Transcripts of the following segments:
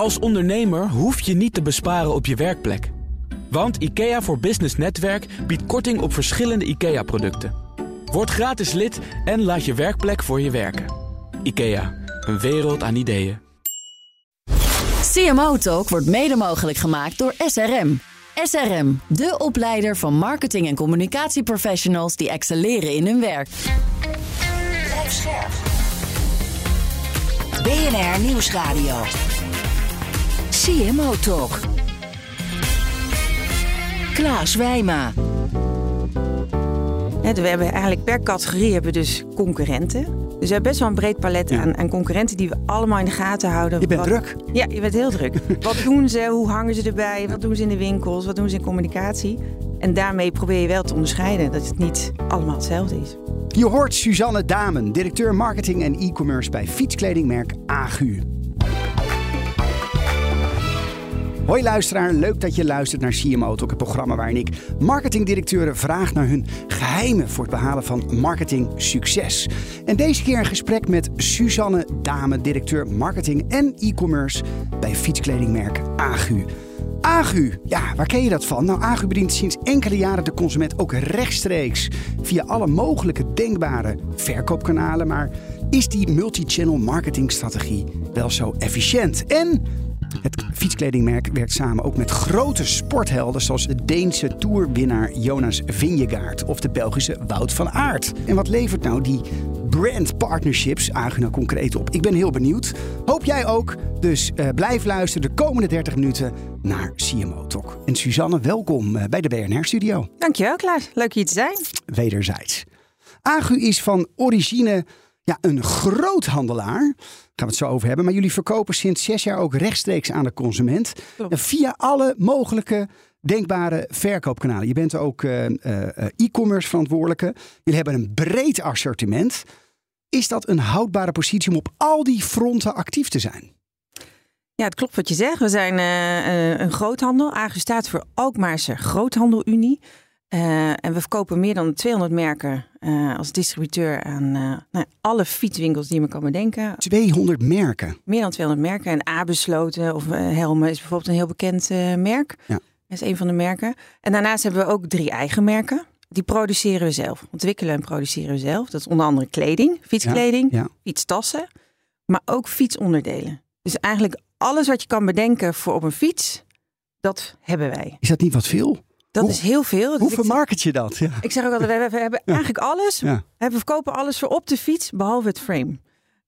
Als ondernemer hoef je niet te besparen op je werkplek. Want IKEA voor Business Netwerk biedt korting op verschillende IKEA-producten. Word gratis lid en laat je werkplek voor je werken. IKEA, een wereld aan ideeën. CMO Talk wordt mede mogelijk gemaakt door SRM. SRM, de opleider van marketing- en communicatieprofessionals die excelleren in hun werk. BNR Nieuwsradio. CMO Talk. Klaas Wijma. we hebben eigenlijk per categorie hebben we dus concurrenten. Dus we hebben best wel een breed palet aan, aan concurrenten die we allemaal in de gaten houden. Je bent Wat- druk. Ja, je bent heel druk. wat doen ze? Hoe hangen ze erbij? Wat doen ze in de winkels? Wat doen ze in communicatie? En daarmee probeer je wel te onderscheiden dat het niet allemaal hetzelfde is. Je hoort Suzanne Damen, directeur marketing en e-commerce bij fietskledingmerk Agu. Hoi luisteraar, leuk dat je luistert naar CMO Talk, het programma waarin ik marketingdirecteuren vraag naar hun geheimen voor het behalen van marketing succes. En deze keer een gesprek met Suzanne Damen, directeur marketing en e-commerce bij fietskledingmerk Agu. Agu, ja, waar ken je dat van? Nou, Agu bedient sinds enkele jaren de consument ook rechtstreeks via alle mogelijke denkbare verkoopkanalen. Maar is die multi-channel marketingstrategie wel zo efficiënt? En het fietskledingmerk werkt samen ook met grote sporthelden zoals de Deense toerwinnaar Jonas Vingegaard of de Belgische Wout van Aert. En wat levert nou die brand partnerships Agu nou concreet op? Ik ben heel benieuwd. Hoop jij ook. Dus eh, blijf luisteren de komende 30 minuten naar CMO Talk. En Suzanne, welkom eh, bij de BNR-studio. Dankjewel Klaas, leuk hier te zijn. Wederzijds. Agu is van origine ja, een groothandelaar. Daar gaan we het zo over hebben. Maar jullie verkopen sinds zes jaar ook rechtstreeks aan de consument. Klopt. Via alle mogelijke denkbare verkoopkanalen. Je bent ook eh, eh, e-commerce verantwoordelijke. Jullie hebben een breed assortiment. Is dat een houdbare positie om op al die fronten actief te zijn? Ja, het klopt wat je zegt. We zijn eh, een groothandel. AGU staat voor Alkmaarse Groothandelunie. Eh, en we verkopen meer dan 200 merken eh, als distributeur aan eh, nou, alle fietswinkels die je me kan bedenken. 200 merken. Meer dan 200 merken. En A-besloten of eh, Helme is bijvoorbeeld een heel bekend merk. Ja. Dat is een van de merken. En daarnaast hebben we ook drie eigen merken. Die produceren we zelf. Ontwikkelen en produceren we zelf. Dat is onder andere kleding, fietskleding, Ja. fietstassen. Maar ook fietsonderdelen. Dus eigenlijk alles wat je kan bedenken voor op een fiets, dat hebben wij. Is dat niet wat veel? Dat Hoe- is heel veel. Dus Hoe ik- vermarket je dat? Ja. ik zeg ook altijd, we hebben, we hebben eigenlijk alles. Ja. We verkopen alles voor op de fiets, behalve het frame.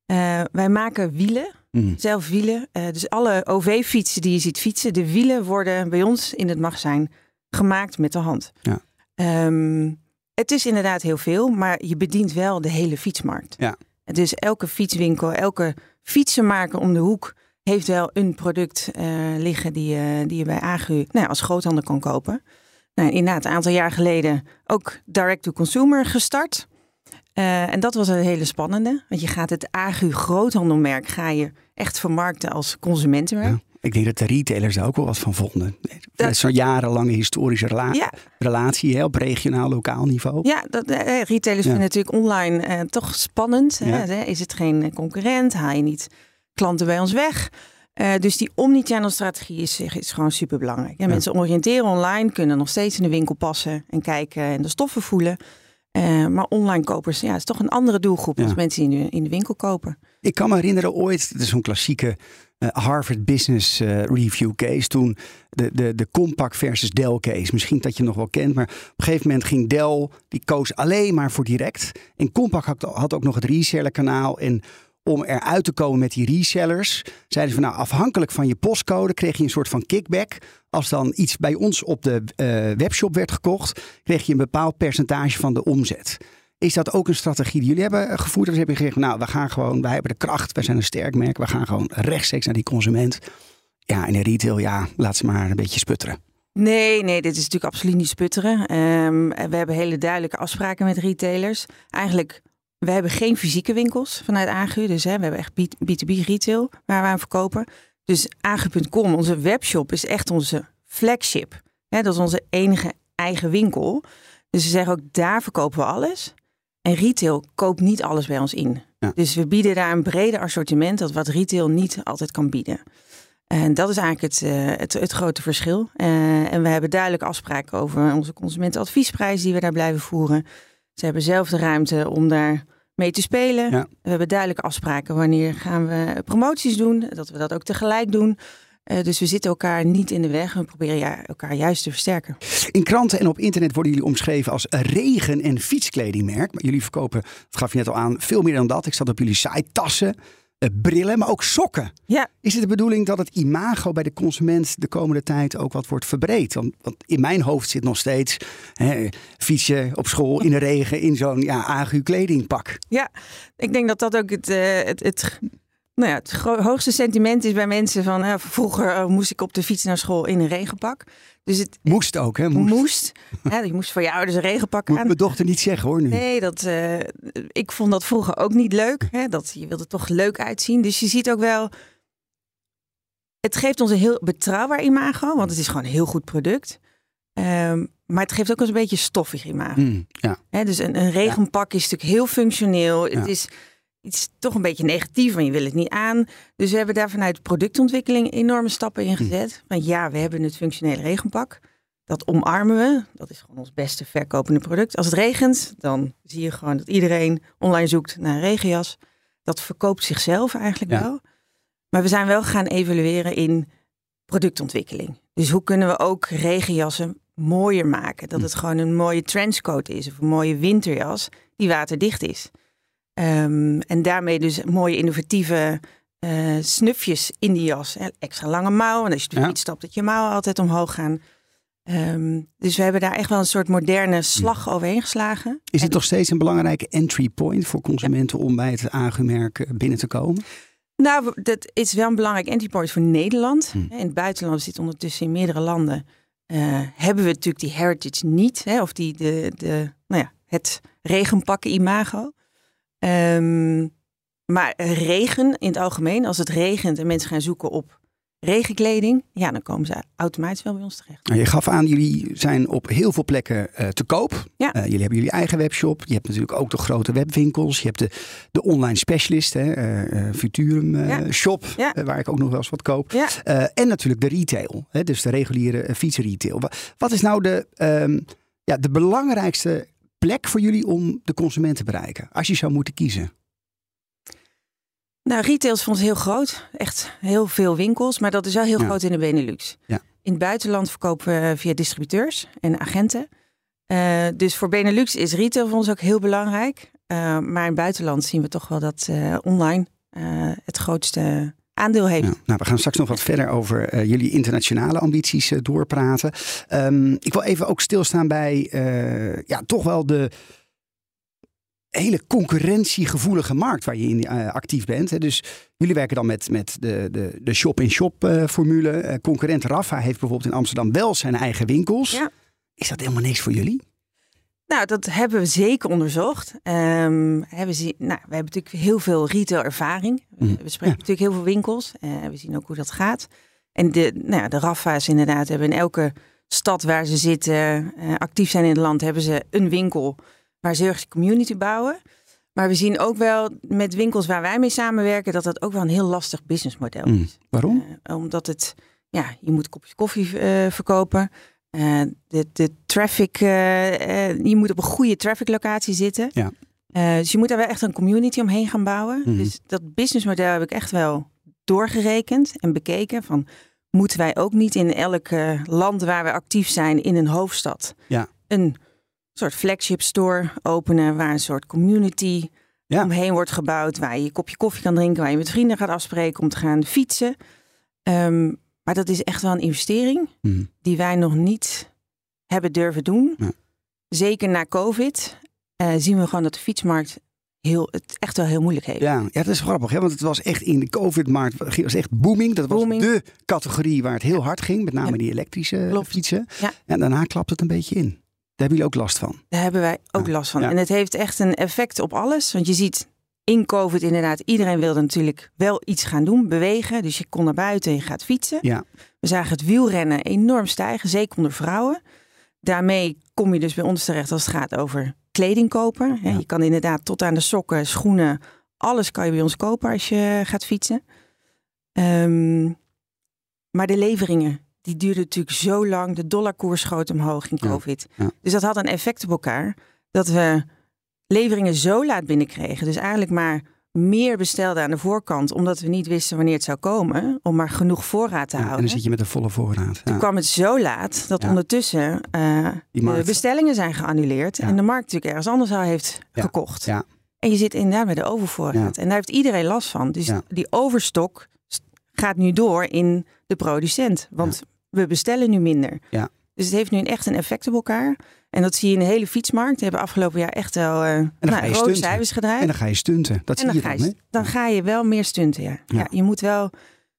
Eh, wij maken wielen, Mhm. zelf wielen. Eh, dus alle OV-fietsen die je ziet fietsen, de wielen worden bij ons in het magazijn gemaakt met de hand. Ja. Ehm, het is inderdaad heel veel, maar je bedient wel de hele fietsmarkt. Ja. Dus elke fietswinkel, elke fietsenmaker om de hoek heeft wel een product eh, liggen die, je- die je bij Agu nou, ja, als groothandel kan kopen. Nou, inderdaad, een aantal jaar geleden ook direct-to-consumer gestart. Eh, en dat was een hele spannende. Want je gaat het Agu groothandelmerk ga je echt vermarkten als consumentenmerk. Ja. Ik denk dat de retailers daar ook wel wat van vonden. Dat zo'n jarenlange historische rela- Ja. relatie hè, op regionaal, lokaal niveau. Ja, dat, eh, retailers Ja. vinden natuurlijk online eh, toch spannend. Hè? Is het geen concurrent? Haal je niet klanten bij ons weg? Eh, dus die omnichannel strategie is, is gewoon super belangrijk. Ja. Mensen oriënteren online, kunnen nog steeds in de winkel passen en kijken en de stoffen voelen. Eh, maar online kopers, ja, is toch een andere doelgroep Ja. als mensen die in de, in de winkel kopen. Ik kan me herinneren ooit, het is zo'n klassieke eh, Harvard Business Review case. Toen de, de, de Compaq versus Dell case. Misschien dat je nog wel kent. Maar op een gegeven moment ging Dell, die koos alleen maar voor direct. En Compaq had, had ook nog het reseller kanaal. En om eruit te komen met die resellers, zeiden ze van nou afhankelijk van je postcode kreeg je een soort van kickback. Als dan iets bij ons op de eh, webshop werd gekocht, kreeg je een bepaald percentage van de omzet. Is dat ook een strategie die jullie hebben gevoerd? Of hebben gezegd, nou, we gaan gewoon, wij hebben de kracht, wij zijn een sterk merk, we gaan gewoon rechtstreeks naar die consument. Ja, in de retail, ja, laat ze maar een beetje sputteren. Nee, nee, dit is natuurlijk absoluut niet sputteren. Ehm, we hebben hele duidelijke afspraken met retailers. Eigenlijk, we hebben geen fysieke winkels vanuit Agu. Dus hè, we hebben echt B- B2B retail waar we aan verkopen. Dus agu.com, onze webshop, is echt onze flagship. Hè, dat is onze enige eigen winkel. Dus we zeggen ook, daar verkopen we alles. En retail koopt niet alles bij ons in. Ja. Dus we bieden daar een breder assortiment dat wat retail niet altijd kan bieden. En dat is eigenlijk het, eh, het, het grote verschil. Eh, en we hebben duidelijk afspraken over onze consumentenadviesprijs die we daar blijven voeren. Ze hebben zelf de ruimte om daar mee te spelen. Ja. We hebben duidelijke afspraken wanneer gaan we promoties doen. Dat we dat ook tegelijk doen. Eh, dus we zitten elkaar niet in de weg. We proberen ja, elkaar juist te versterken. In kranten en op internet worden jullie omschreven als regen- en fietskledingmerk. Maar jullie verkopen, dat gaf je net al aan, veel meer dan dat. Ik zat op jullie site, tassen, brillen, maar ook sokken. Ja, Is het de bedoeling dat het imago bij de consument de komende tijd ook wat wordt verbreed? Want, want in mijn hoofd zit nog steeds hè, fietsen op school in de regen in zo'n ja, agu kledingpak. Ja, ik denk dat dat ook het, eh, het, het, nou ja, het hoogste sentiment is bij mensen van eh, vroeger eh, moest ik op de fiets naar school in een regenpak. Dus het Moest ook, hè? Moest. moest. hè, je moest voor je ouders een regenpak Moet aan. mijn dochter niet zeggen hoor nu. Nee, dat, eh, ik vond dat vroeger ook niet leuk. Hè? Dat, je wilde toch leuk uitzien. Dus je ziet ook wel... Het geeft ons een heel betrouwbaar imago. Want het is gewoon een heel goed product. Ehm, maar het geeft ook eens een beetje stoffig imago. Hmm, ja. Dus een, een regenpak is natuurlijk heel functioneel. Ja. Het is iets toch een beetje negatief, want je wil het niet aan. Dus we hebben daar vanuit productontwikkeling enorme stappen in gezet. Want ja, we hebben het functionele regenpak. Dat omarmen we. Dat is gewoon ons beste verkopende product. Als het regent, dan zie je gewoon dat iedereen online zoekt naar een regenjas. Dat verkoopt zichzelf eigenlijk Ja. wel. Maar we zijn wel gaan evalueren in productontwikkeling. Dus hoe kunnen we ook regenjassen mooier maken? Dat het gewoon een mooie trenchcoat is of een mooie winterjas die waterdicht is. Ehm, en daarmee dus mooie innovatieve eh, snufjes in die jas. Hè? Extra lange mouw. En als je de Ja. fiets stapt, dat je mouwen altijd omhoog gaan. Ehm, dus we hebben daar echt wel een soort moderne slag overheen geslagen. Is En- het nog steeds een belangrijke entry point voor consumenten om bij het agu-merk eh, binnen te komen? Nou, dat is wel een belangrijk entry point voor Nederland. Hm. In het buitenland zitten ondertussen in meerdere landen. eh, hebben we natuurlijk die heritage niet. Hè, of die, de, de, nou ja, het regenpakken imago. Ehm, maar regen in het algemeen, als het regent en mensen gaan zoeken op regenkleding. Ja, dan komen ze automatisch wel bij ons terecht. Nou, je gaf aan, jullie zijn op heel veel plekken eh, te koop. Ja. Eh, jullie hebben jullie eigen webshop. Je hebt natuurlijk ook de grote webwinkels. Je hebt de, de online specialist, hè, eh, Futurum Ja. Shop, Ja. waar ik ook nog wel eens wat koop. En natuurlijk de retail, hè, dus de reguliere fietsretail. Wa- Wat is nou de, ehm, ja, de belangrijkste plek voor jullie om de consument te bereiken? Als je zou moeten kiezen. Nou, retail is voor ons heel groot. Echt heel veel winkels. Maar dat is wel heel Ja. groot in de Benelux. Ja. In het buitenland verkopen we via distributeurs en agenten. Eh, dus voor Benelux is retail voor ons ook heel belangrijk. Eh, maar in het buitenland zien we toch wel dat eh, online het grootste aandeel heeft. Ja, nou, we gaan straks nog wat verder over eh, jullie internationale ambities eh, doorpraten. Ehm, ik wil even ook stilstaan bij eh, ja, toch wel de hele concurrentiegevoelige markt waar je in actief bent. Hè. Dus jullie werken dan met, met de, de, de shop-in-shop eh, formule. Concurrent Rafa heeft bijvoorbeeld in Amsterdam wel zijn eigen winkels. Ja. Is dat helemaal niks voor jullie? Nou, dat hebben we zeker onderzocht. Ehm, hè, we, zien, nou, we hebben natuurlijk heel veel retail-ervaring. Mhm. We spreken Ja. natuurlijk heel veel winkels. Eh, we zien ook hoe dat gaat. En de, nou ja, de Rafa's inderdaad hebben in elke stad waar ze zitten, eh, actief zijn in het land, hebben ze een winkel waar ze heel erg die community bouwen. Maar we zien ook wel met winkels waar wij mee samenwerken, dat dat ook wel een heel lastig businessmodel Mm. is. Waarom? Eh, omdat het, ja, je moet kopjes koffie verkopen. Eh, de, de traffic, eh, eh, je moet op een goede traffic locatie zitten. Ja. Dus je moet daar wel echt een community omheen gaan bouwen. Mhm. Dus dat businessmodel heb ik echt wel doorgerekend en bekeken. Van, moeten wij ook niet in elk land waar we actief zijn in een hoofdstad Ja. een soort flagship store openen waar een soort community Ja. omheen wordt gebouwd, waar je je kopje koffie kan drinken, waar je met vrienden gaat afspreken om te gaan fietsen. Ehm, maar dat is echt wel een investering Mm. die wij nog niet hebben durven doen. Ja. Zeker na COVID eh, zien we gewoon dat de fietsmarkt heel, het echt wel heel moeilijk heeft. Ja, ja, dat is grappig, hè? want het was echt in de COVID-markt was echt booming. Dat was Booming. de categorie waar het heel hard ging, met name Ja. die elektrische Klopt. fietsen. Ja. En daarna klapt het een beetje in. Daar hebben jullie ook last van. Daar hebben wij ook last van. En het heeft echt een effect op alles. Want je ziet in COVID inderdaad, iedereen wilde natuurlijk wel iets gaan doen, bewegen. Dus je kon naar buiten en je gaat fietsen. Ja. We zagen het wielrennen enorm stijgen, zeker onder vrouwen. Daarmee kom je dus bij ons terecht als het gaat over kleding kopen. Ja. Je kan inderdaad tot aan de sokken, schoenen, alles kan je bij ons kopen als je gaat fietsen. Ehm, maar de leveringen, die duurden natuurlijk zo lang. De dollarkoers schoot omhoog in COVID. ja. Dus dat had een effect op elkaar. Dat we leveringen zo laat binnenkregen. Dus eigenlijk maar meer bestelden aan de voorkant. Omdat we niet wisten wanneer het zou komen. Om maar genoeg voorraad te Ja, en houden. dan zit je met een volle voorraad. Toen Ja. kwam het zo laat dat Ja. ondertussen eh, de bestellingen zijn geannuleerd. En de markt natuurlijk ergens anders al heeft gekocht. Ja. En je zit inderdaad met de overvoorraad. En daar heeft iedereen last van. Dus die overstok gaat nu door in de producent. Want we bestellen nu minder. Ja. Dus het heeft nu echt een effect op elkaar. En dat zie je in de hele fietsmarkt. Die hebben afgelopen jaar echt wel ga nou, stunten. cijfers gedraaid. En dan ga je stunten. Dat En zie dan, je ga dan, je, dan ga je wel meer stunten, ja. Ja. ja. je moet wel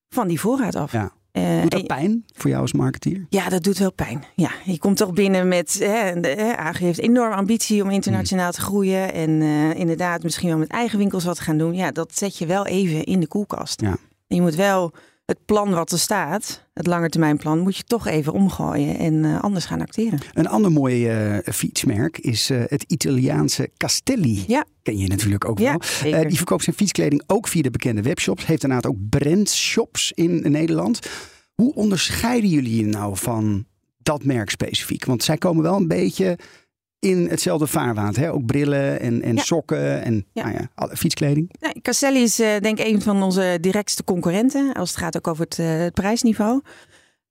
van die voorraad af. Ja. Eh, Doet dat pijn voor jou als marketeer? ja, dat doet wel pijn. Ja, je komt toch binnen met. Hè, de, hè, AG heeft enorm ambitie om internationaal te groeien. En eh, inderdaad, misschien wel met eigen winkels wat gaan doen. Ja, dat zet je wel even in de koelkast. Ja. En je moet wel het plan wat er staat, het langetermijnplan, moet je toch even omgooien en eh, anders gaan acteren. Een ander mooi eh, fietsmerk is eh, het Italiaanse Castelli. Ja. Ken je natuurlijk ook Ja, wel. die verkoopt zijn fietskleding ook via de bekende webshops. Heeft daarnaast ook brandshops in Nederland. Hoe onderscheiden jullie je nou van dat merk specifiek? Want zij komen wel een beetje in hetzelfde vaarwater. Hè? Ook brillen en, en Ja. sokken en Ja. Nou ja, fietskleding. Nee, Castelli is eh, denk ik een van onze directste concurrenten. Als het gaat ook over het, eh, het prijsniveau.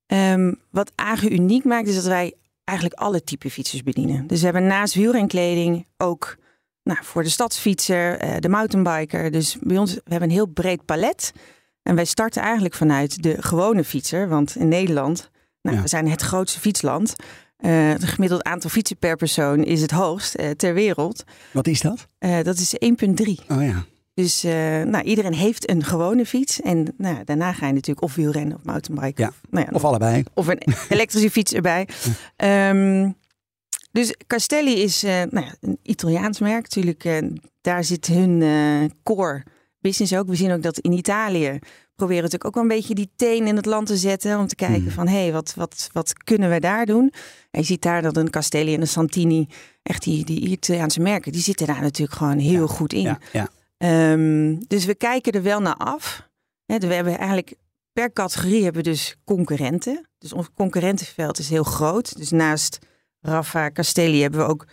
Ehm, wat AGE uniek maakt is dat wij eigenlijk alle type fietsers bedienen. Dus we hebben naast wielrenkleding ook nou, voor de stadsfietser, eh, de mountainbiker. Dus bij ons, we hebben een heel breed palet. En wij starten eigenlijk vanuit de gewone fietser. Want in Nederland, nou, we zijn het grootste fietsland. Eh, het gemiddeld aantal fietsen per persoon is het hoogst eh, ter wereld. Wat is dat? Eh, dat is 1,3. Oh ja. Dus nou, iedereen heeft een gewone fiets. En nou, daarna ga je natuurlijk of wielrennen of mountainbiken. Ja, Of, nou ja, Of allebei. of een elektrische fiets erbij. Ehm, dus Castelli is nou ja, een Italiaans merk. Natuurlijk, daar zit hun core business ook. We zien ook dat in Italië proberen natuurlijk ook wel een beetje die teen in het land te zetten. Om te kijken Mhm. van, hé, hey, wat, wat, wat kunnen we daar doen? En je ziet daar dat een Castelli en een Santini, echt die, die Italiaanse merken, die zitten daar natuurlijk gewoon heel goed in. Ja, ja. Ehm, dus we kijken er wel naar af. We hebben eigenlijk per categorie hebben we dus concurrenten. Dus ons concurrentenveld is heel groot. Dus naast Rafa, Castelli hebben we ook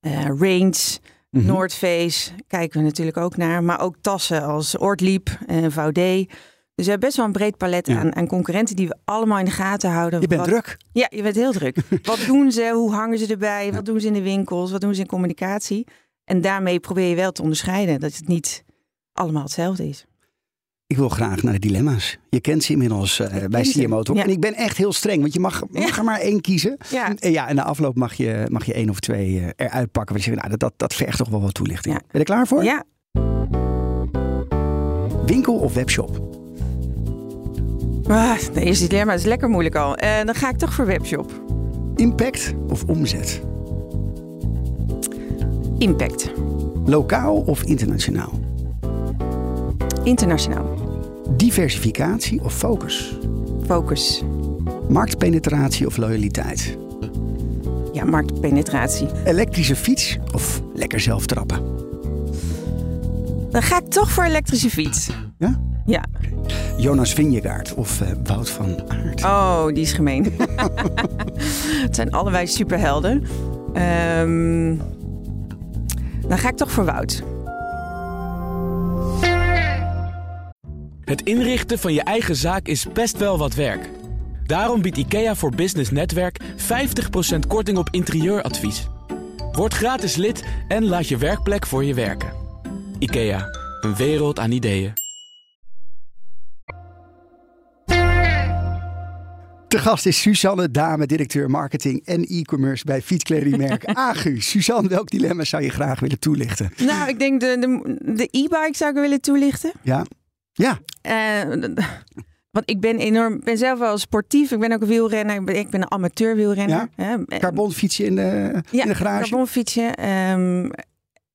eh, Range, Mhm. North Face. Kijken we natuurlijk ook naar. Maar ook tassen als Ortliep en VD. Dus we hebben best wel een breed palet Ja. aan, aan concurrenten die we allemaal in de gaten houden. Je bent Wat- druk. Ja, je bent heel druk. Wat doen ze? Hoe hangen ze erbij? Wat doen ze in de winkels? Wat doen ze in communicatie? En daarmee probeer je wel te onderscheiden dat het niet allemaal hetzelfde is. Ik wil graag naar de dilemma's. Je kent ze inmiddels eh, bij CMO ja. En ik ben echt heel streng, want je mag, mag er maar één kiezen. Ja. En, ja, en na afloop mag je, mag je één of twee eh, eruit pakken. Want je zegt, nou, dat, dat, dat vergt toch wel wat toelichting. Ben je er klaar voor? Ja, Winkel of webshop? ah, de eerste dilemma is lekker moeilijk al. Eh, dan ga ik toch voor webshop. Impact of omzet? Impact. Lokaal of internationaal? Internationaal. Diversificatie of focus? Focus. Marktpenetratie of loyaliteit? Ja, marktpenetratie. Elektrische fiets of lekker zelf trappen? Dan ga ik toch voor elektrische fiets. Ja? Ja. Jonas Vingegaard of eh, Wout van Aert? Oh, die is gemeen. het zijn allebei superhelden. Ehm, dan ga ik toch voor Wout. Het inrichten van je eigen zaak is best wel wat werk. Daarom biedt IKEA voor Business Netwerk 50% korting op interieuradvies. Word gratis lid en laat je werkplek voor je werken. IKEA, een wereld aan ideeën. De gast is Suzanne Dame, directeur marketing en e-commerce bij fietskledingmerk Agu. Suzanne, welk dilemma zou je graag willen toelichten? Nou, ik denk de, de, de e-bike zou ik willen toelichten. Ja? Ja, Eh, want ik ben enorm, ben zelf wel sportief. Ik ben ook een wielrenner. Ik ben, ik ben een amateur wielrenner. hè. carbonfietsje in de, ja, in de garage. carbonfietsje. Ehm,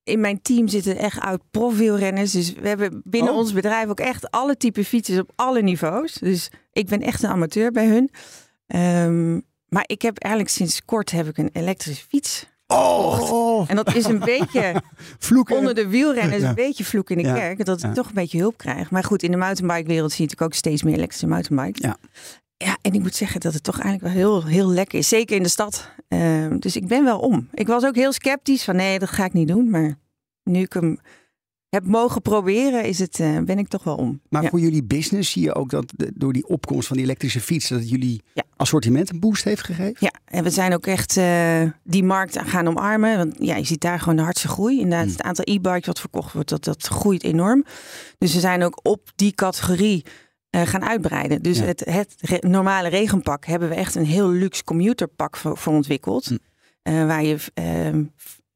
in mijn team zitten echt oud profwielrenners. Dus we hebben binnen Oh. ons bedrijf ook echt alle type fietsers op alle niveaus. Dus ik ben echt een amateur bij hun. Ehm, maar ik heb eigenlijk sinds kort heb ik een elektrische fiets. Oh, En dat is een beetje vloeken. onder de wielrenners Ja. een beetje vloek in de Ja. kerk. Dat ik Ja. toch een beetje hulp krijg. Maar goed, in de mountainbike wereld zie je natuurlijk ook steeds meer elektrische mountainbikes. Ja. Ja, en ik moet zeggen dat het toch eigenlijk wel heel, heel lekker is. Zeker in de stad. Ehm, dus ik ben wel om. Ik was ook heel sceptisch van nee, dat ga ik niet doen. Maar nu ik hem heb mogen proberen, is het, eh, ben ik toch wel om. Maar Ja. voor jullie business zie je ook dat de- door die opkomst van die elektrische fiets, dat jullie Ja. assortiment een boost heeft gegeven? Ja, en we zijn ook echt eh, die markt gaan omarmen. Want ja, je ziet daar gewoon de hardste groei. Inderdaad, Hmm. het aantal e-bikes wat verkocht wordt, dat, dat groeit enorm. Dus we zijn ook op die categorie eh, gaan uitbreiden. Dus Ja. het, het re- normale regenpak hebben we echt een heel luxe commuterpak voor, voor ontwikkeld. Hm. Eh, waar je ehm,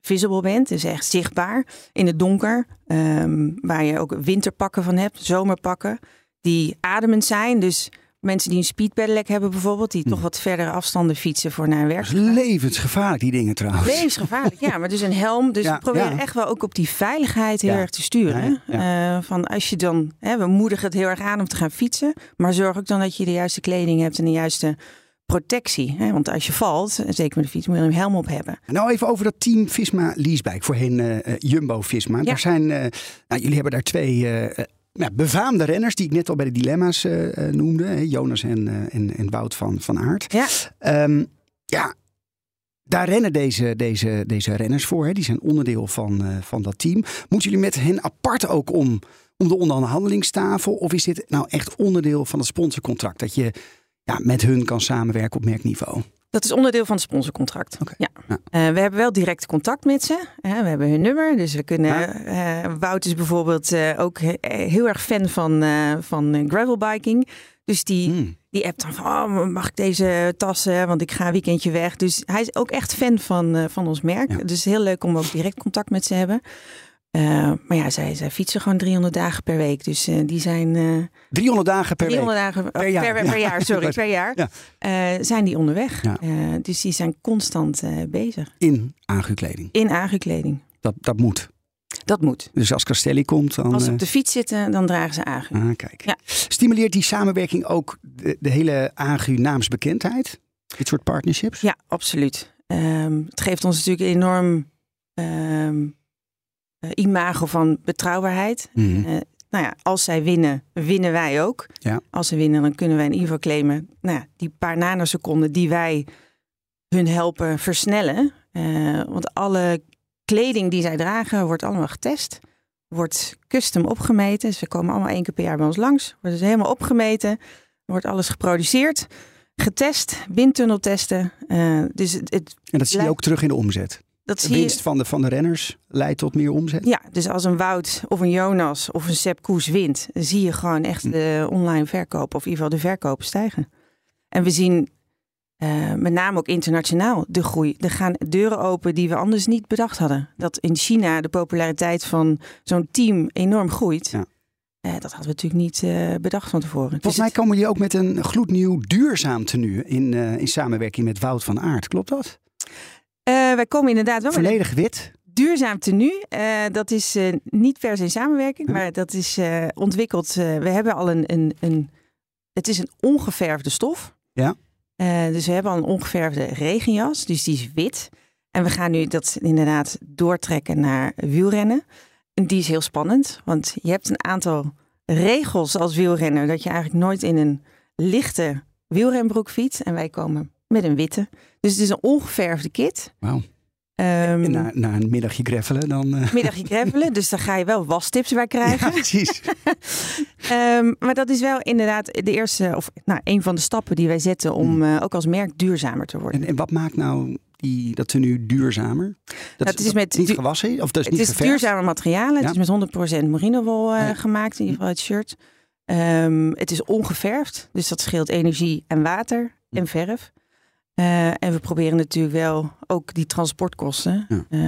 visible bent, dus echt zichtbaar in het donker. Ehm, waar je ook winterpakken van hebt, zomerpakken. Die ademend zijn, dus... Mensen die een speedpedelec hebben bijvoorbeeld, die Hm. toch wat verdere afstanden fietsen voor naar werk. Dat is levensgevaarlijk, die dingen trouwens. Levensgevaarlijk, ja. Maar dus een helm. Dus Ja, we proberen ja. echt wel ook op die veiligheid heel Ja. erg te sturen. Eh, van als je dan, hè, we moedigen het heel erg aan om te gaan fietsen. Maar zorg ook dan dat je de juiste kleding hebt en de juiste protectie. Hè? Want als je valt, zeker met de fiets, moet je een helm op hebben. En Nou even over dat team Visma Leasebike, voorheen eh, Jumbo Visma. Daar zijn, eh, nou, jullie hebben daar twee eh, nou, befaamde renners, die ik net al bij de dilemma's noemde. Hè, Jonas en, en, en Wout van, van Aert. Ja. Ehm, ja, daar rennen deze, deze, deze renners voor. Hè. Die zijn onderdeel van, eh, van dat team. Moeten jullie met hen apart ook om, om de onderhandelingstafel? Of is dit nou echt onderdeel van het sponsorcontract? Dat je ja, met hun kan samenwerken op merkniveau? Dat is onderdeel van het sponsorcontract. Ja. Ja. Eh, we hebben wel direct contact met ze. We hebben hun nummer. Dus we kunnen. Ja. eh, Wout is bijvoorbeeld eh, ook he- heel erg fan van, van gravelbiking. Dus die, Hmm. die appt dan van, oh, mag ik deze tassen? Want ik ga een weekendje weg. Dus hij is ook echt fan van, van ons merk. Ja. Dus heel leuk om ook direct contact met ze te hebben. Eh, maar ja, zij, zij fietsen gewoon 300 dagen per week. Dus eh, die zijn eh 300 dagen per 300 week. dagen Per jaar, per, ja. per jaar, sorry, per jaar. Ja. zijn die onderweg. Ja. Dus die zijn constant bezig. In aangekleding. In aangekleding. Dat, dat moet. Dat moet. Dus als Castelli komt, dan... Als ze op de fiets zitten, dan dragen ze agu. ah, kijk. Ja. Stimuleert die samenwerking ook de, de hele AGU naamsbekendheid? Dit soort partnerships? Ja, absoluut. Ehm, het geeft ons natuurlijk enorm ehm, eh, imago van betrouwbaarheid. Mhm. Eh, nou ja, als zij winnen, winnen wij ook. Ja. Als ze winnen, dan kunnen wij in ieder geval claimen... Nou ja, die paar nanoseconden die wij hun helpen versnellen. Eh, want alle kleding die zij dragen wordt allemaal getest. Wordt custom opgemeten. Ze komen allemaal één keer per jaar bij ons langs. Wordt dus helemaal opgemeten. Wordt alles geproduceerd. Getest. Windtunneltesten. Eh, dus het, het, En dat zie je ook terug in de omzet. Dat je... winst van de, van de renners leidt tot meer omzet. Ja, dus als een Wout of een Jonas of een Sepp Koes wint, zie je gewoon echt Hm. de online verkoop of in ieder geval de verkopen stijgen. En we zien eh, met name ook internationaal de groei. Er gaan deuren open die we anders niet bedacht hadden. Dat in China de populariteit van zo'n team enorm groeit. Ja. Eh, dat hadden we natuurlijk niet eh, bedacht van tevoren. Volgens Dus mij het- komen jullie ook met een gloednieuw duurzaam tenue in, in samenwerking met Wout van Aert. Klopt dat? Eh, wij komen inderdaad wel Volledig wit. duurzaam tenue. Eh, dat is eh, niet per se in samenwerking, maar dat is ontwikkeld. we hebben al een, een, een. Het is een ongeverfde stof. Ja. Dus we hebben al een ongeverfde regenjas, dus die is wit. En we gaan nu dat inderdaad doortrekken naar wielrennen. En die is heel spannend, want je hebt een aantal regels als wielrenner dat je eigenlijk nooit in een lichte wielrenbroek fietst. En wij komen met een witte. Dus het is een ongeverfde kit. Wauw. Ehm, na, na een middagje greffelen dan... eh, middagje gravelen. Dus daar ga je wel wastips bij ja, krijgen. precies. Ehm, maar dat is wel inderdaad de eerste, of nou, een van de stappen die wij zetten om Hmm. eh, ook als merk duurzamer te worden. En, en wat maakt nou die, dat tenue duurzamer? Dat het is met niet gewassen? Of dat is het niet is geverfd? duurzame materialen. Ja. Het is met 100% merinowol eh, Ja. gemaakt, in ieder geval het shirt. Ehm, het is ongeverfd, dus dat scheelt energie en water en verf. Eh, en we proberen natuurlijk wel ook die transportkosten, Ja. eh,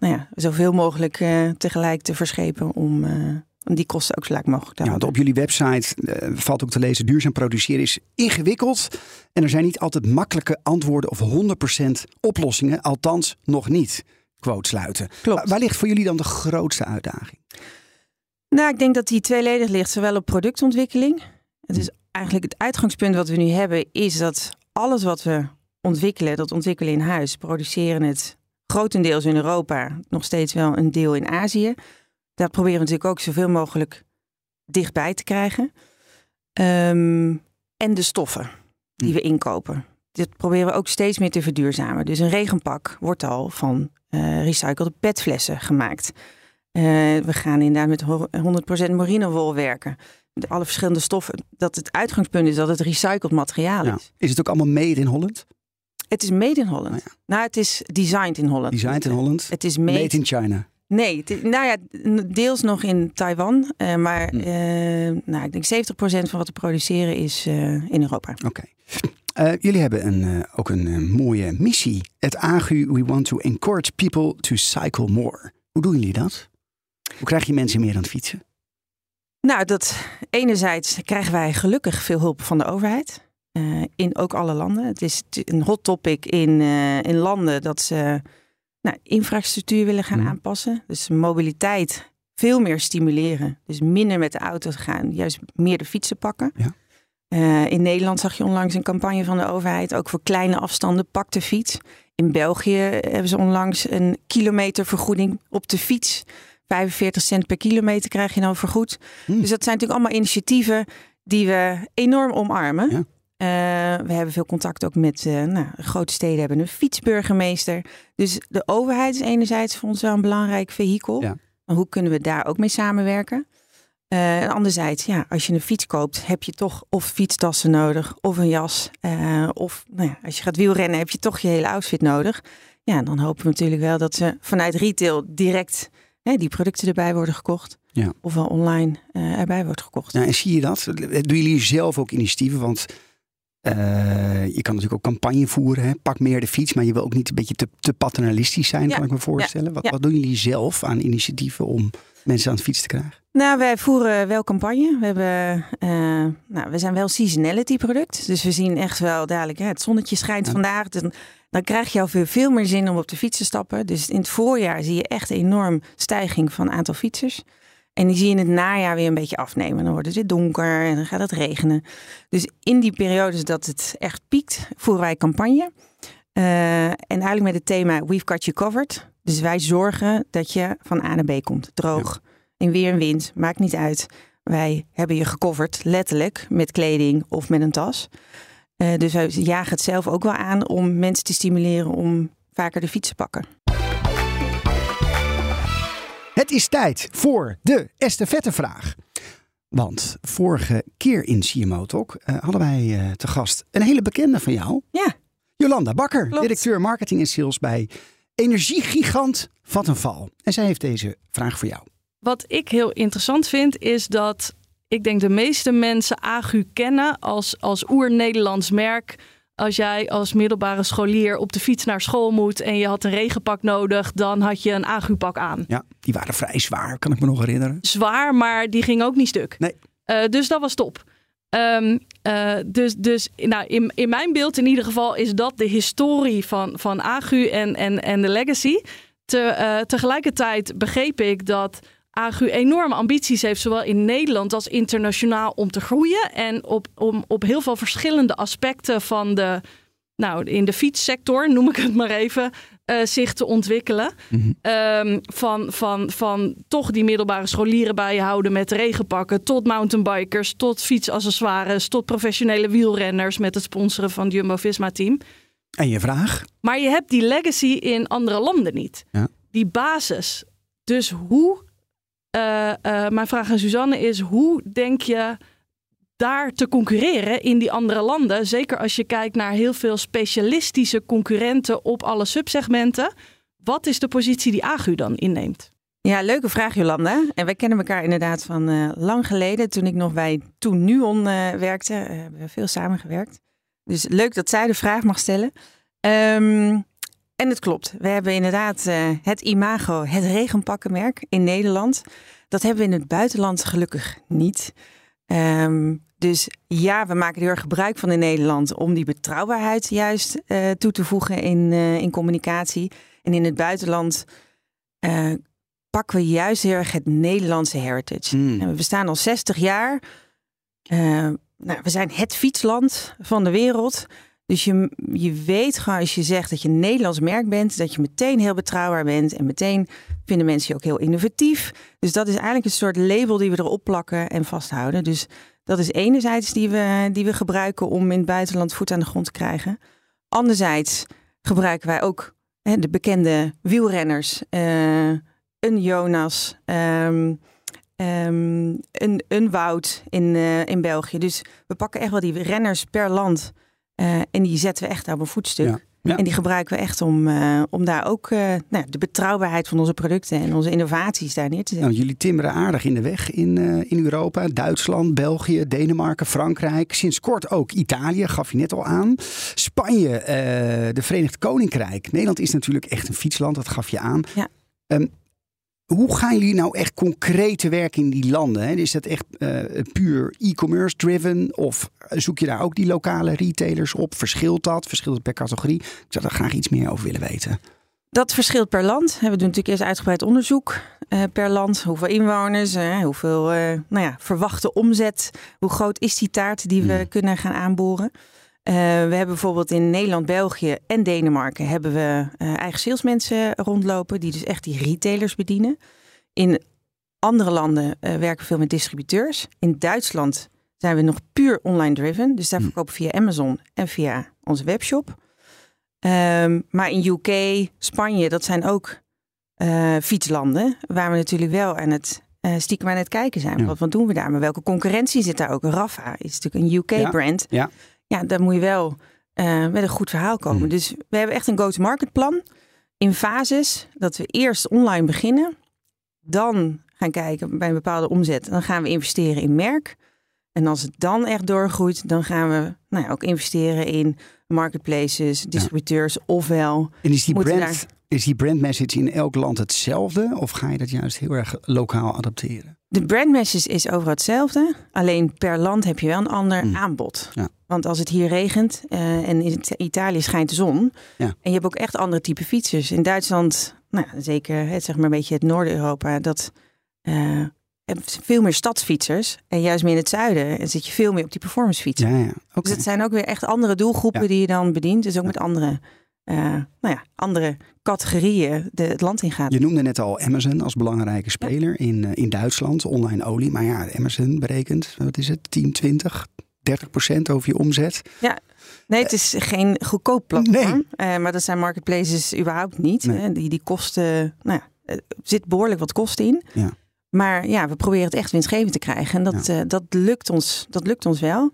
nou ja, zoveel mogelijk eh, tegelijk te verschepen om, om die kosten ook zo laag mogelijk te Ja, want houden. op jullie website valt ook te lezen: duurzaam produceren is ingewikkeld. En er zijn niet altijd makkelijke antwoorden of 100% oplossingen. Althans, nog niet. Quote sluiten. Klopt. Waar, waar ligt voor jullie dan de grootste uitdaging? Nou, ik denk dat die tweeledig ligt, zowel op productontwikkeling. Het is eigenlijk het uitgangspunt wat we nu hebben, is dat alles wat we ontwikkelen, dat ontwikkelen in huis, produceren het grotendeels in Europa, nog steeds wel een deel in Azië. Dat proberen we natuurlijk ook zoveel mogelijk dichtbij te krijgen. Ehm, en de stoffen. die we inkopen. Dit proberen we ook steeds meer te verduurzamen. Dus een regenpak wordt al van uh, recyclede petflessen gemaakt. Uh, we gaan inderdaad met 100% merinewol werken. De alle verschillende stoffen. Dat het uitgangspunt is dat het recycled materiaal is. Ja. Is het ook allemaal made in Holland? Het is made in Holland. Oh Nou, het is designed in Holland. Designed in Holland? Het is made, made in China? Nee, het nou ja, deels nog in Taiwan. eh, maar Hm. eh, nou, ik denk 70% van wat we produceren is eh, in Europa. Oké. Jullie hebben een, ook een mooie missie. Het AGU, we want to encourage people to cycle more. Hoe doen jullie dat? Hoe krijg je mensen meer aan het fietsen? Nou, dat enerzijds krijgen wij gelukkig veel hulp van de overheid. Eh, in ook alle landen. Het is een hot topic in, eh, in landen dat ze nou, infrastructuur willen gaan Mhm. aanpassen. Dus mobiliteit veel meer stimuleren. Dus minder met de auto te gaan, juist meer de fietsen pakken. Ja. Eh, in Nederland zag je onlangs een campagne van de overheid, ook voor kleine afstanden, pak de fiets. In België hebben ze onlangs een kilometervergoeding op de fiets. 45 cent per kilometer krijg je dan vergoed. Hmm. Dus dat zijn natuurlijk allemaal initiatieven die we enorm omarmen. Ja. Eh, we hebben veel contact ook met eh, nou, grote steden hebben een fietsburgemeester. Dus de overheid is enerzijds voor ons wel een belangrijk vehikel. Ja. Maar hoe kunnen we daar ook mee samenwerken? Eh, en anderzijds, ja, als je een fiets koopt, heb je toch of fietstassen nodig, of een jas. of nou ja, als je gaat wielrennen, heb je toch je hele outfit nodig. Ja, dan hopen we natuurlijk wel dat ze vanuit retail direct hè, die producten erbij worden gekocht. Ja. Ofwel online eh, erbij wordt gekocht. Ja, en zie je dat? Doen jullie zelf ook initiatieven? Want eh, je kan natuurlijk ook campagne voeren. Hè? Pak meer de fiets, maar je wil ook niet een beetje te, te paternalistisch zijn, Ja, kan ik me voorstellen. Wat, ja. wat doen jullie zelf aan initiatieven om mensen aan het fietsen te krijgen? Nou, wij voeren wel campagne. We, hebben, eh, nou, we zijn wel seasonality product. Dus we zien echt wel dadelijk, hè, het zonnetje schijnt Ja. vandaag. Dan, dan krijg je al veel, veel meer zin om op de fiets te stappen. Dus in het voorjaar zie je echt een enorm stijging van aantal fietsers. En die zie je in het najaar weer een beetje afnemen. Dan wordt het weer donker en dan gaat het regenen. Dus in die periodes dat het echt piekt, voeren wij campagne. Eh, en eigenlijk met het thema We've Got You Covered. Dus wij zorgen dat je van A naar B komt. Droog, in weer en wind, maakt niet uit. Wij hebben je gecoverd, letterlijk, met kleding of met een tas. Eh, dus wij jagen het zelf ook wel aan om mensen te stimuleren om vaker de fiets te pakken. Het is tijd voor de estafettevraag. Want vorige keer in CMO Talk eh, hadden wij eh, te gast een hele bekende van jou. Ja, Jolanda Bakker, Klopt. directeur marketing en sales bij energiegigant Vattenfall. En zij heeft deze vraag voor jou. Wat ik heel interessant vind, is dat ik denk de meeste mensen Agu kennen als, als oer-Nederlands merk. Als jij als middelbare scholier op de fiets naar school moet en je had een regenpak nodig, dan had je een Agu-pak aan. Ja, die waren vrij zwaar, kan ik me nog herinneren. Zwaar, maar die ging ook niet stuk. Nee. Eh, dus dat was top. Ehm, eh, dus dus nou, in, in mijn beeld in ieder geval is dat de historie van, van Agu en, en, en de legacy. Te, eh, tegelijkertijd begreep ik dat Agu enorme ambities heeft, zowel in Nederland als internationaal, om te groeien. En op, om, op heel veel verschillende aspecten van de, nou, in de fietssector, noem ik het maar even, eh, zich te ontwikkelen. Ehm, van, van, van toch die middelbare scholieren bij je houden met regenpakken, tot mountainbikers, tot fietsaccessoires, tot professionele wielrenners met het sponsoren van het Jumbo-Visma-team. En je vraag? Maar je hebt die legacy in andere landen niet. Ja. Die basis. Dus hoe, eh, eh, mijn vraag aan Suzanne is, hoe denk je daar te concurreren in die andere landen? Zeker als je kijkt naar heel veel specialistische concurrenten op alle subsegmenten. Wat is de positie die Agu dan inneemt? Ja, leuke vraag Jolanda. En wij kennen elkaar inderdaad van eh, lang geleden. Toen ik nog bij Toen Nuon werkte, hebben we veel samengewerkt. Dus leuk dat zij de vraag mag stellen. Ehm, en het klopt. We hebben inderdaad eh, het imago, het regenpakkenmerk in Nederland. Dat hebben we in het buitenland gelukkig niet. Ehm, dus ja, we maken heel erg gebruik van in Nederland om die betrouwbaarheid juist eh, toe te voegen in, eh, in communicatie. En in het buitenland pakken we juist heel erg het Nederlandse heritage. Hmm. En we bestaan al 60 jaar. Eh, nou, we zijn het fietsland van de wereld. Dus je, je weet gewoon als je zegt dat je een Nederlands merk bent, dat je meteen heel betrouwbaar bent. En meteen vinden mensen je ook heel innovatief. Dus dat is eigenlijk een soort label die we erop plakken en vasthouden. Dus Dat is enerzijds die we, die we gebruiken om in het buitenland voet aan de grond te krijgen. Anderzijds gebruiken wij ook hè, de bekende wielrenners. eh, een Jonas, ehm, ehm, een, een Wout in, eh, in België. Dus we pakken echt wel die renners per land. Eh, en die zetten we echt op een voetstuk. Ja. Ja. En die gebruiken we echt om, eh, om daar ook eh, nou, de betrouwbaarheid van onze producten en onze innovaties daar neer te zetten. Nou, jullie timmeren aardig in de weg in, in Europa. Duitsland, België, Denemarken, Frankrijk. Sinds kort ook Italië, gaf je net al aan. Spanje, de Verenigd Koninkrijk. Nederland is natuurlijk echt een fietsland, dat gaf je aan. Ja. Ehm, hoe gaan jullie nou echt concreet te werk in die landen? Hè? Is dat echt eh, puur e-commerce driven? Of zoek je daar ook die lokale retailers op? Verschilt dat? Verschilt het per categorie? Ik zou daar graag iets meer over willen weten. Dat verschilt per land. We doen natuurlijk eerst uitgebreid onderzoek eh, per land. Hoeveel inwoners, hoeveel eh, nou ja, verwachte omzet. Hoe groot is die taart die we Hmm. kunnen gaan aanboren. Eh, we hebben bijvoorbeeld in Nederland, België en Denemarken... hebben we eh, eigen salesmensen rondlopen... die dus echt die retailers bedienen. In andere landen eh, werken we veel met distributeurs. In Duitsland zijn we nog puur online driven. Dus daar Hmm. verkopen we via Amazon en via onze webshop. Ehm, maar in UK, Spanje, dat zijn ook fietslanden. Waar we natuurlijk wel aan het stiekem aan het kijken zijn. Ja. Wat, wat doen we daar? Maar welke concurrentie zit daar ook? Rafa is natuurlijk een Ja, UK-brand. ja. Ja, daar moet je wel eh, met een goed verhaal komen. Hmm. Dus we hebben echt een go-to-market plan in fases. Dat we eerst online beginnen. Dan gaan kijken bij een bepaalde omzet. Dan gaan we investeren in merk. En als het dan echt doorgroeit, dan gaan we nou ja, ook investeren in marketplaces, distributeurs, ofwel. En is die, brand, is die brand message in elk land hetzelfde? Of ga je dat juist heel erg lokaal adapteren? De brand message is overal hetzelfde. Alleen per land heb je wel een ander Mm. aanbod. Ja. Want als het hier regent eh, en in It- Italië schijnt de zon. Ja. En je hebt ook echt andere type fietsers. In Duitsland, nou zeker het, zeg maar een beetje het Noord-Europa, dat hebben veel meer stadsfietsers. En juist meer in het zuiden zit je veel meer op die performance fietsen. Ja. Dus het zijn ook weer echt andere doelgroepen die je dan bedient. Dus ook met andere, eh, nou ja, andere categorieën de, het land ingaat. Je noemde net al Amazon als belangrijke speler in, eh, in Duitsland, online olie. Maar ja, Amazon berekent, wat is het, 10, 20, 30 procent over je omzet. Nee, het is geen goedkoop platform. Nee. Eh, maar dat zijn marketplaces überhaupt niet. Nee. Hè. Die, die kosten, nou ja, er zit behoorlijk wat kosten in. Ja. Maar ja, we proberen het echt winstgevend te krijgen. En dat, dat, lukt, ons, dat lukt ons wel.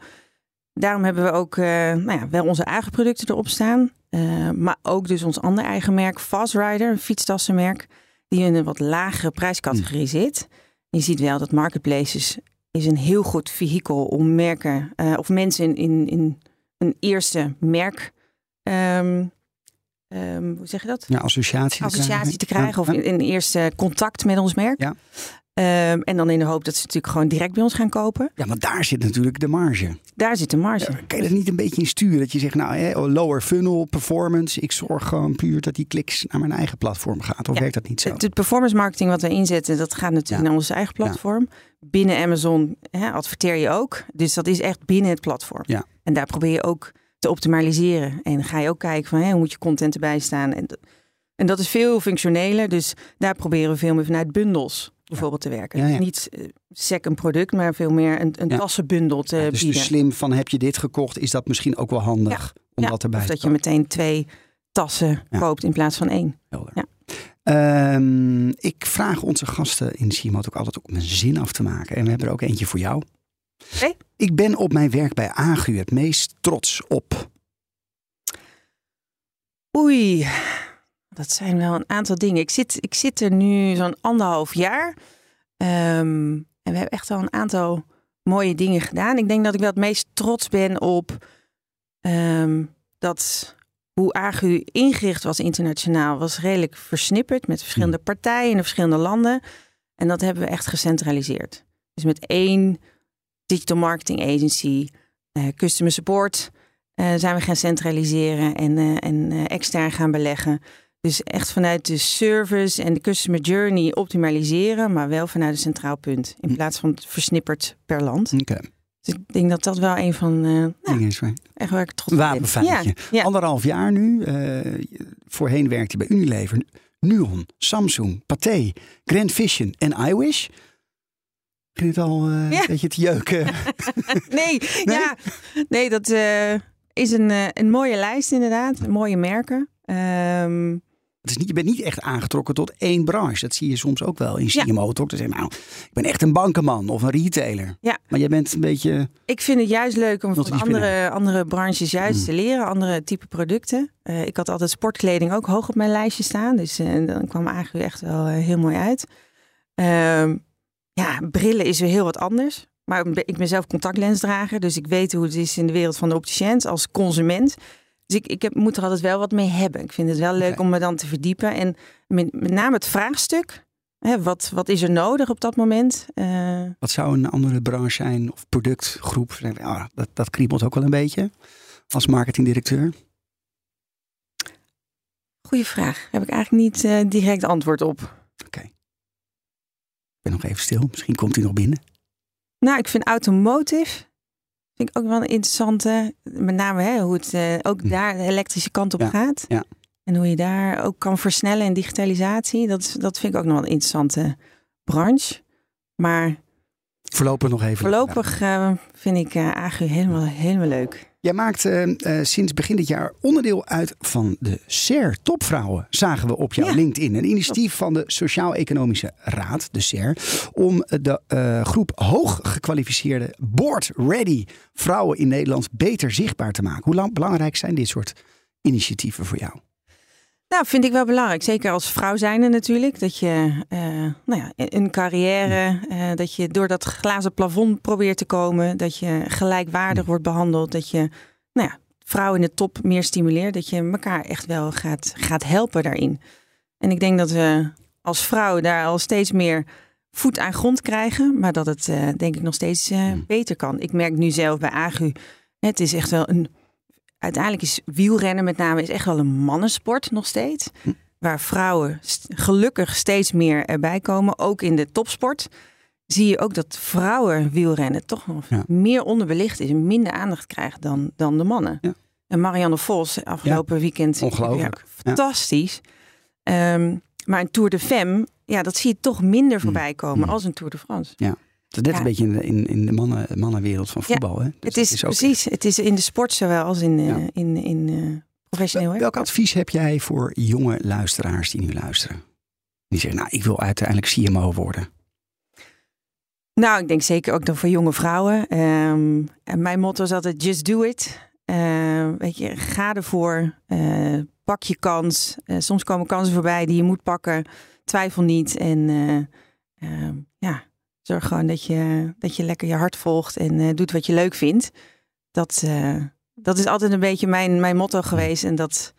Daarom hebben we ook nou ja, wel onze eigen producten erop staan. Eh, maar ook dus ons ander eigen merk, Fast Rider, een fietstassenmerk. Die in een wat lagere prijscategorie zit. Je ziet wel dat marketplaces is een heel goed vehikel om merken eh, of mensen in, in, in een eerste merk. ehm, ehm, hoe zeg je dat? Ja, associatie. te Associatie te krijgen. krijgen Ja, of in, in eerste contact met ons merk. Ja. Ehm, en dan in de hoop dat ze natuurlijk gewoon direct bij ons gaan kopen. Ja, want daar zit natuurlijk de marge. Daar zit de marge. Ja, kan je dat niet een beetje in sturen? Dat je zegt, nou, hè, lower funnel, performance. Ik zorg gewoon puur dat die kliks naar mijn eigen platform gaat. Of Ja. werkt dat niet zo? Het, het performance marketing wat we inzetten, dat gaat natuurlijk Ja. naar onze eigen platform. Binnen Amazon hè, adverteer je ook. Dus dat is echt binnen het platform. Ja. En daar probeer je ook te optimaliseren. En ga je ook kijken van hè, hoe moet je content erbij staan. En, en dat is veel functioneler. Dus daar proberen we veel meer vanuit bundels bijvoorbeeld te werken. Ja, ja. Niet eh, sec een product, maar veel meer een, een Ja. tassenbundel te dus bieden. slim van heb je dit gekocht, is dat misschien ook wel handig om dat erbij of te dat je meteen twee tassen koopt in plaats van één. Helder. Ja. Ehm, ik vraag onze gasten in Simoot ook altijd om een zin af te maken. En we hebben er ook eentje voor jou. Ik ben op mijn werk bij Agu het meest trots op. Oei, dat zijn wel een aantal dingen. Ik zit, ik zit er nu zo'n anderhalf jaar. Ehm, en we hebben echt al een aantal mooie dingen gedaan. Ik denk dat ik wel het meest trots ben op ehm, dat hoe AGU ingericht was internationaal. Was redelijk versnipperd met verschillende partijen in de verschillende landen. En dat hebben we echt gecentraliseerd. Dus met één digital marketing agency, eh, customer support eh, zijn we gaan centraliseren en, eh, en extern gaan beleggen. Dus echt vanuit de service en de customer journey optimaliseren, maar wel vanuit een centraal punt. In Hm. plaats van het versnipperd per land. Oké, Dus ik denk dat dat wel een van eh nou, is waar. echt waar ik trots op. Ja, ja. Anderhalf jaar nu. eh, voorheen werkte hij bij Unilever. Nuon, Samsung, Pathé, Grand Vision en iWish. Begin het al eh, Ja. een beetje te jeuken? Nee, Nee? Ja, nee dat is een, een mooie lijst inderdaad. Mooie merken. Ehm, Het is niet, je bent niet echt aangetrokken tot één branche. Dat zie je soms ook wel in Ja. CMO Talk. Dan zeg je, nou, ik ben echt een bankenman of een retailer. Ja. Maar jij bent een beetje... ik vind het juist leuk om van er andere, andere branches juist Hmm. te leren. Andere type producten. Eh, ik had altijd sportkleding ook hoog op mijn lijstje staan. Dus eh, dan kwam Agu echt wel eh, heel mooi uit. Ehm, ja, brillen is weer heel wat anders. Maar ik ben- ik ben zelf contactlensdrager. Dus ik weet hoe het is in de wereld van de opticiënt als consument. Dus ik, ik heb, moet er altijd wel wat mee hebben. Ik vind het wel leuk Oké. om me dan te verdiepen. En met, met name het vraagstuk. Hè, wat, wat is er nodig op dat moment? Eh, Wat zou een andere branche zijn of productgroep? Ah, dat, dat kriebelt ook wel een beetje als marketingdirecteur. goeie vraag. Daar heb ik eigenlijk niet eh, direct antwoord op. Ik ben nog even stil. Misschien komt hij nog binnen. Nou, ik vind automotive vind ik ook wel een interessante. Met name hè, hoe het eh, ook Hm. daar de elektrische kant op Ja, gaat. ja. En hoe je daar ook kan versnellen in digitalisatie. Dat, is- dat vind ik ook nog wel een interessante branche. Maar Voorlopig nog even. voorlopig eh, vind ik eh Agu helemaal, helemaal leuk. Jij maakt eh, eh, sinds begin dit jaar onderdeel uit van de SER Topvrouwen. Zagen we op jouw Ja. LinkedIn. Een initiatief van de Sociaal-Economische Raad, de SER. Om de eh, groep hoog gekwalificeerde board-ready vrouwen in Nederland beter zichtbaar te maken. Hoe lang, belangrijk zijn dit soort initiatieven voor jou? Nou, vind ik wel belangrijk. Zeker als vrouw zijnde natuurlijk. Dat je eh, nou ja, een carrière, eh, dat je door dat glazen plafond probeert te komen. Dat je gelijkwaardig wordt behandeld. Dat je nou ja, vrouwen in de top meer stimuleert. Dat je elkaar echt wel gaat, gaat helpen daarin. En ik denk dat we als vrouwen daar al steeds meer voet aan grond krijgen. Maar dat het eh, denk ik nog steeds Hmm. beter kan. Ik merk nu zelf bij Agu. Het is echt wel een uiteindelijk is wielrennen met name is echt wel een mannensport nog steeds. Hm. Waar vrouwen st- gelukkig steeds meer erbij komen. Ook in de topsport zie je ook dat vrouwen wielrennen toch nog Ja. meer onderbelicht is. En minder aandacht krijgt dan, dan de mannen. Ja. En Marianne Vos afgelopen weekend. Ongelooflijk. ja, fantastisch. Ehm, maar een Tour de Femme, ja, dat zie je toch minder voorbij komen Hm. als een Tour de France. Het is net Ja. een beetje in de, in, in de mannen, mannenwereld van voetbal. hè? Dus het dat is, ook- precies, het is in de sport zowel als in, eh, Ja. in, in eh, professioneel. hè? Welk advies heb jij voor jonge luisteraars die nu luisteren? Die zeggen, nou, ik wil uiteindelijk CMO worden. Nou, ik denk zeker ook dan voor jonge vrouwen. Ehm, en mijn motto is altijd just do it. Ehm, weet je, ga ervoor. Eh, pak je kans. Soms komen kansen voorbij die je moet pakken. Twijfel niet. En eh, ehm, ja, zorg gewoon dat je, dat je lekker je hart volgt en eh, doet wat je leuk vindt. Dat, eh, dat is altijd een beetje mijn, mijn motto geweest. En dat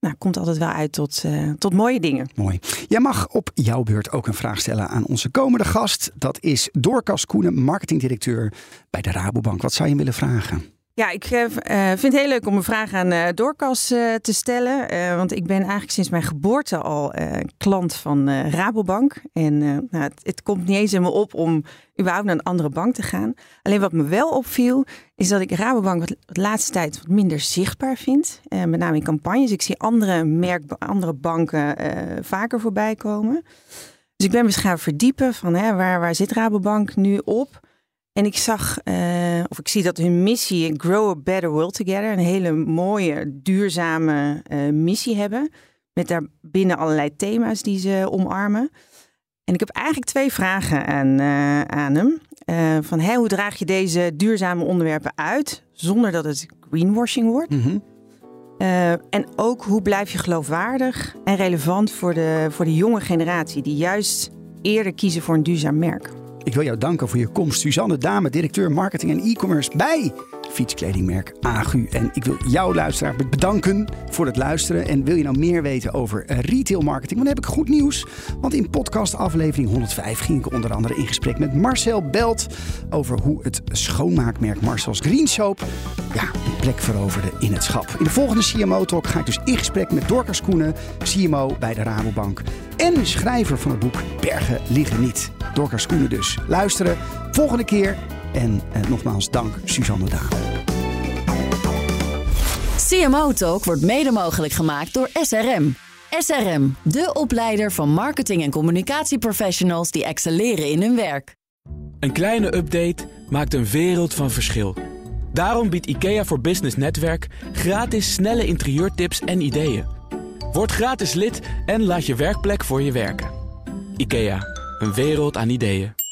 nou, komt altijd wel uit tot, eh, tot mooie dingen. Mooi. Jij mag op jouw beurt ook een vraag stellen aan onze komende gast. Dat is Doorkas Koenen, marketingdirecteur bij de Rabobank. Wat zou je willen vragen? Ja, ik eh, eh, vind het heel leuk om een vraag aan eh Doorkas te stellen. Want ik ben eigenlijk sinds mijn geboorte al klant van Rabobank. En nou, het, het komt niet eens in me op om überhaupt naar een andere bank te gaan. Alleen wat me wel opviel, is dat ik Rabobank de laatste tijd wat minder zichtbaar vind. Met name in campagnes. Ik zie andere, merk, andere banken vaker voorbij komen. Dus ik ben eens gaan verdiepen van hè, waar, waar zit Rabobank nu op? En ik zag, eh, of ik zie dat hun missie Grow a Better World Together een hele mooie, duurzame eh, missie hebben. Met daarbinnen allerlei thema's die ze omarmen. En ik heb eigenlijk twee vragen aan, eh, aan hem. Van hoe draag je deze duurzame onderwerpen uit zonder dat het greenwashing wordt? Mhm. En ook hoe blijf je geloofwaardig en relevant voor de, voor de jonge generatie die juist eerder kiezen voor een duurzaam merk? Ik wil jou danken voor je komst. Suzanne Dame, directeur marketing en e-commerce bij fietskledingmerk Agu. En ik wil jou, luisteraar, bedanken voor het luisteren. En wil je nou meer weten over eh, retail marketing? Dan heb ik goed nieuws. Want in podcast aflevering 105 ging ik onder andere in gesprek met Marcel Belt... over hoe het schoonmaakmerk Marcel's Green Soap... ja, een plek veroverde in het schap. In de volgende CMO-talk ga ik dus in gesprek met Dorcas Koenen... CMO bij de Rabobank. En schrijver van het boek Bergen liggen niet. Dorcas Koenen dus. Luisteren volgende keer. En eh, nogmaals dank Suzanne Daan. CMO Talk wordt mede mogelijk gemaakt door SRM. SRM, de opleider van marketing- en communicatieprofessionals die excelleren in hun werk. Een kleine update maakt een wereld van verschil. Daarom biedt IKEA voor Business Netwerk gratis snelle interieurtips en ideeën. Word gratis lid en laat je werkplek voor je werken. IKEA, een wereld aan ideeën.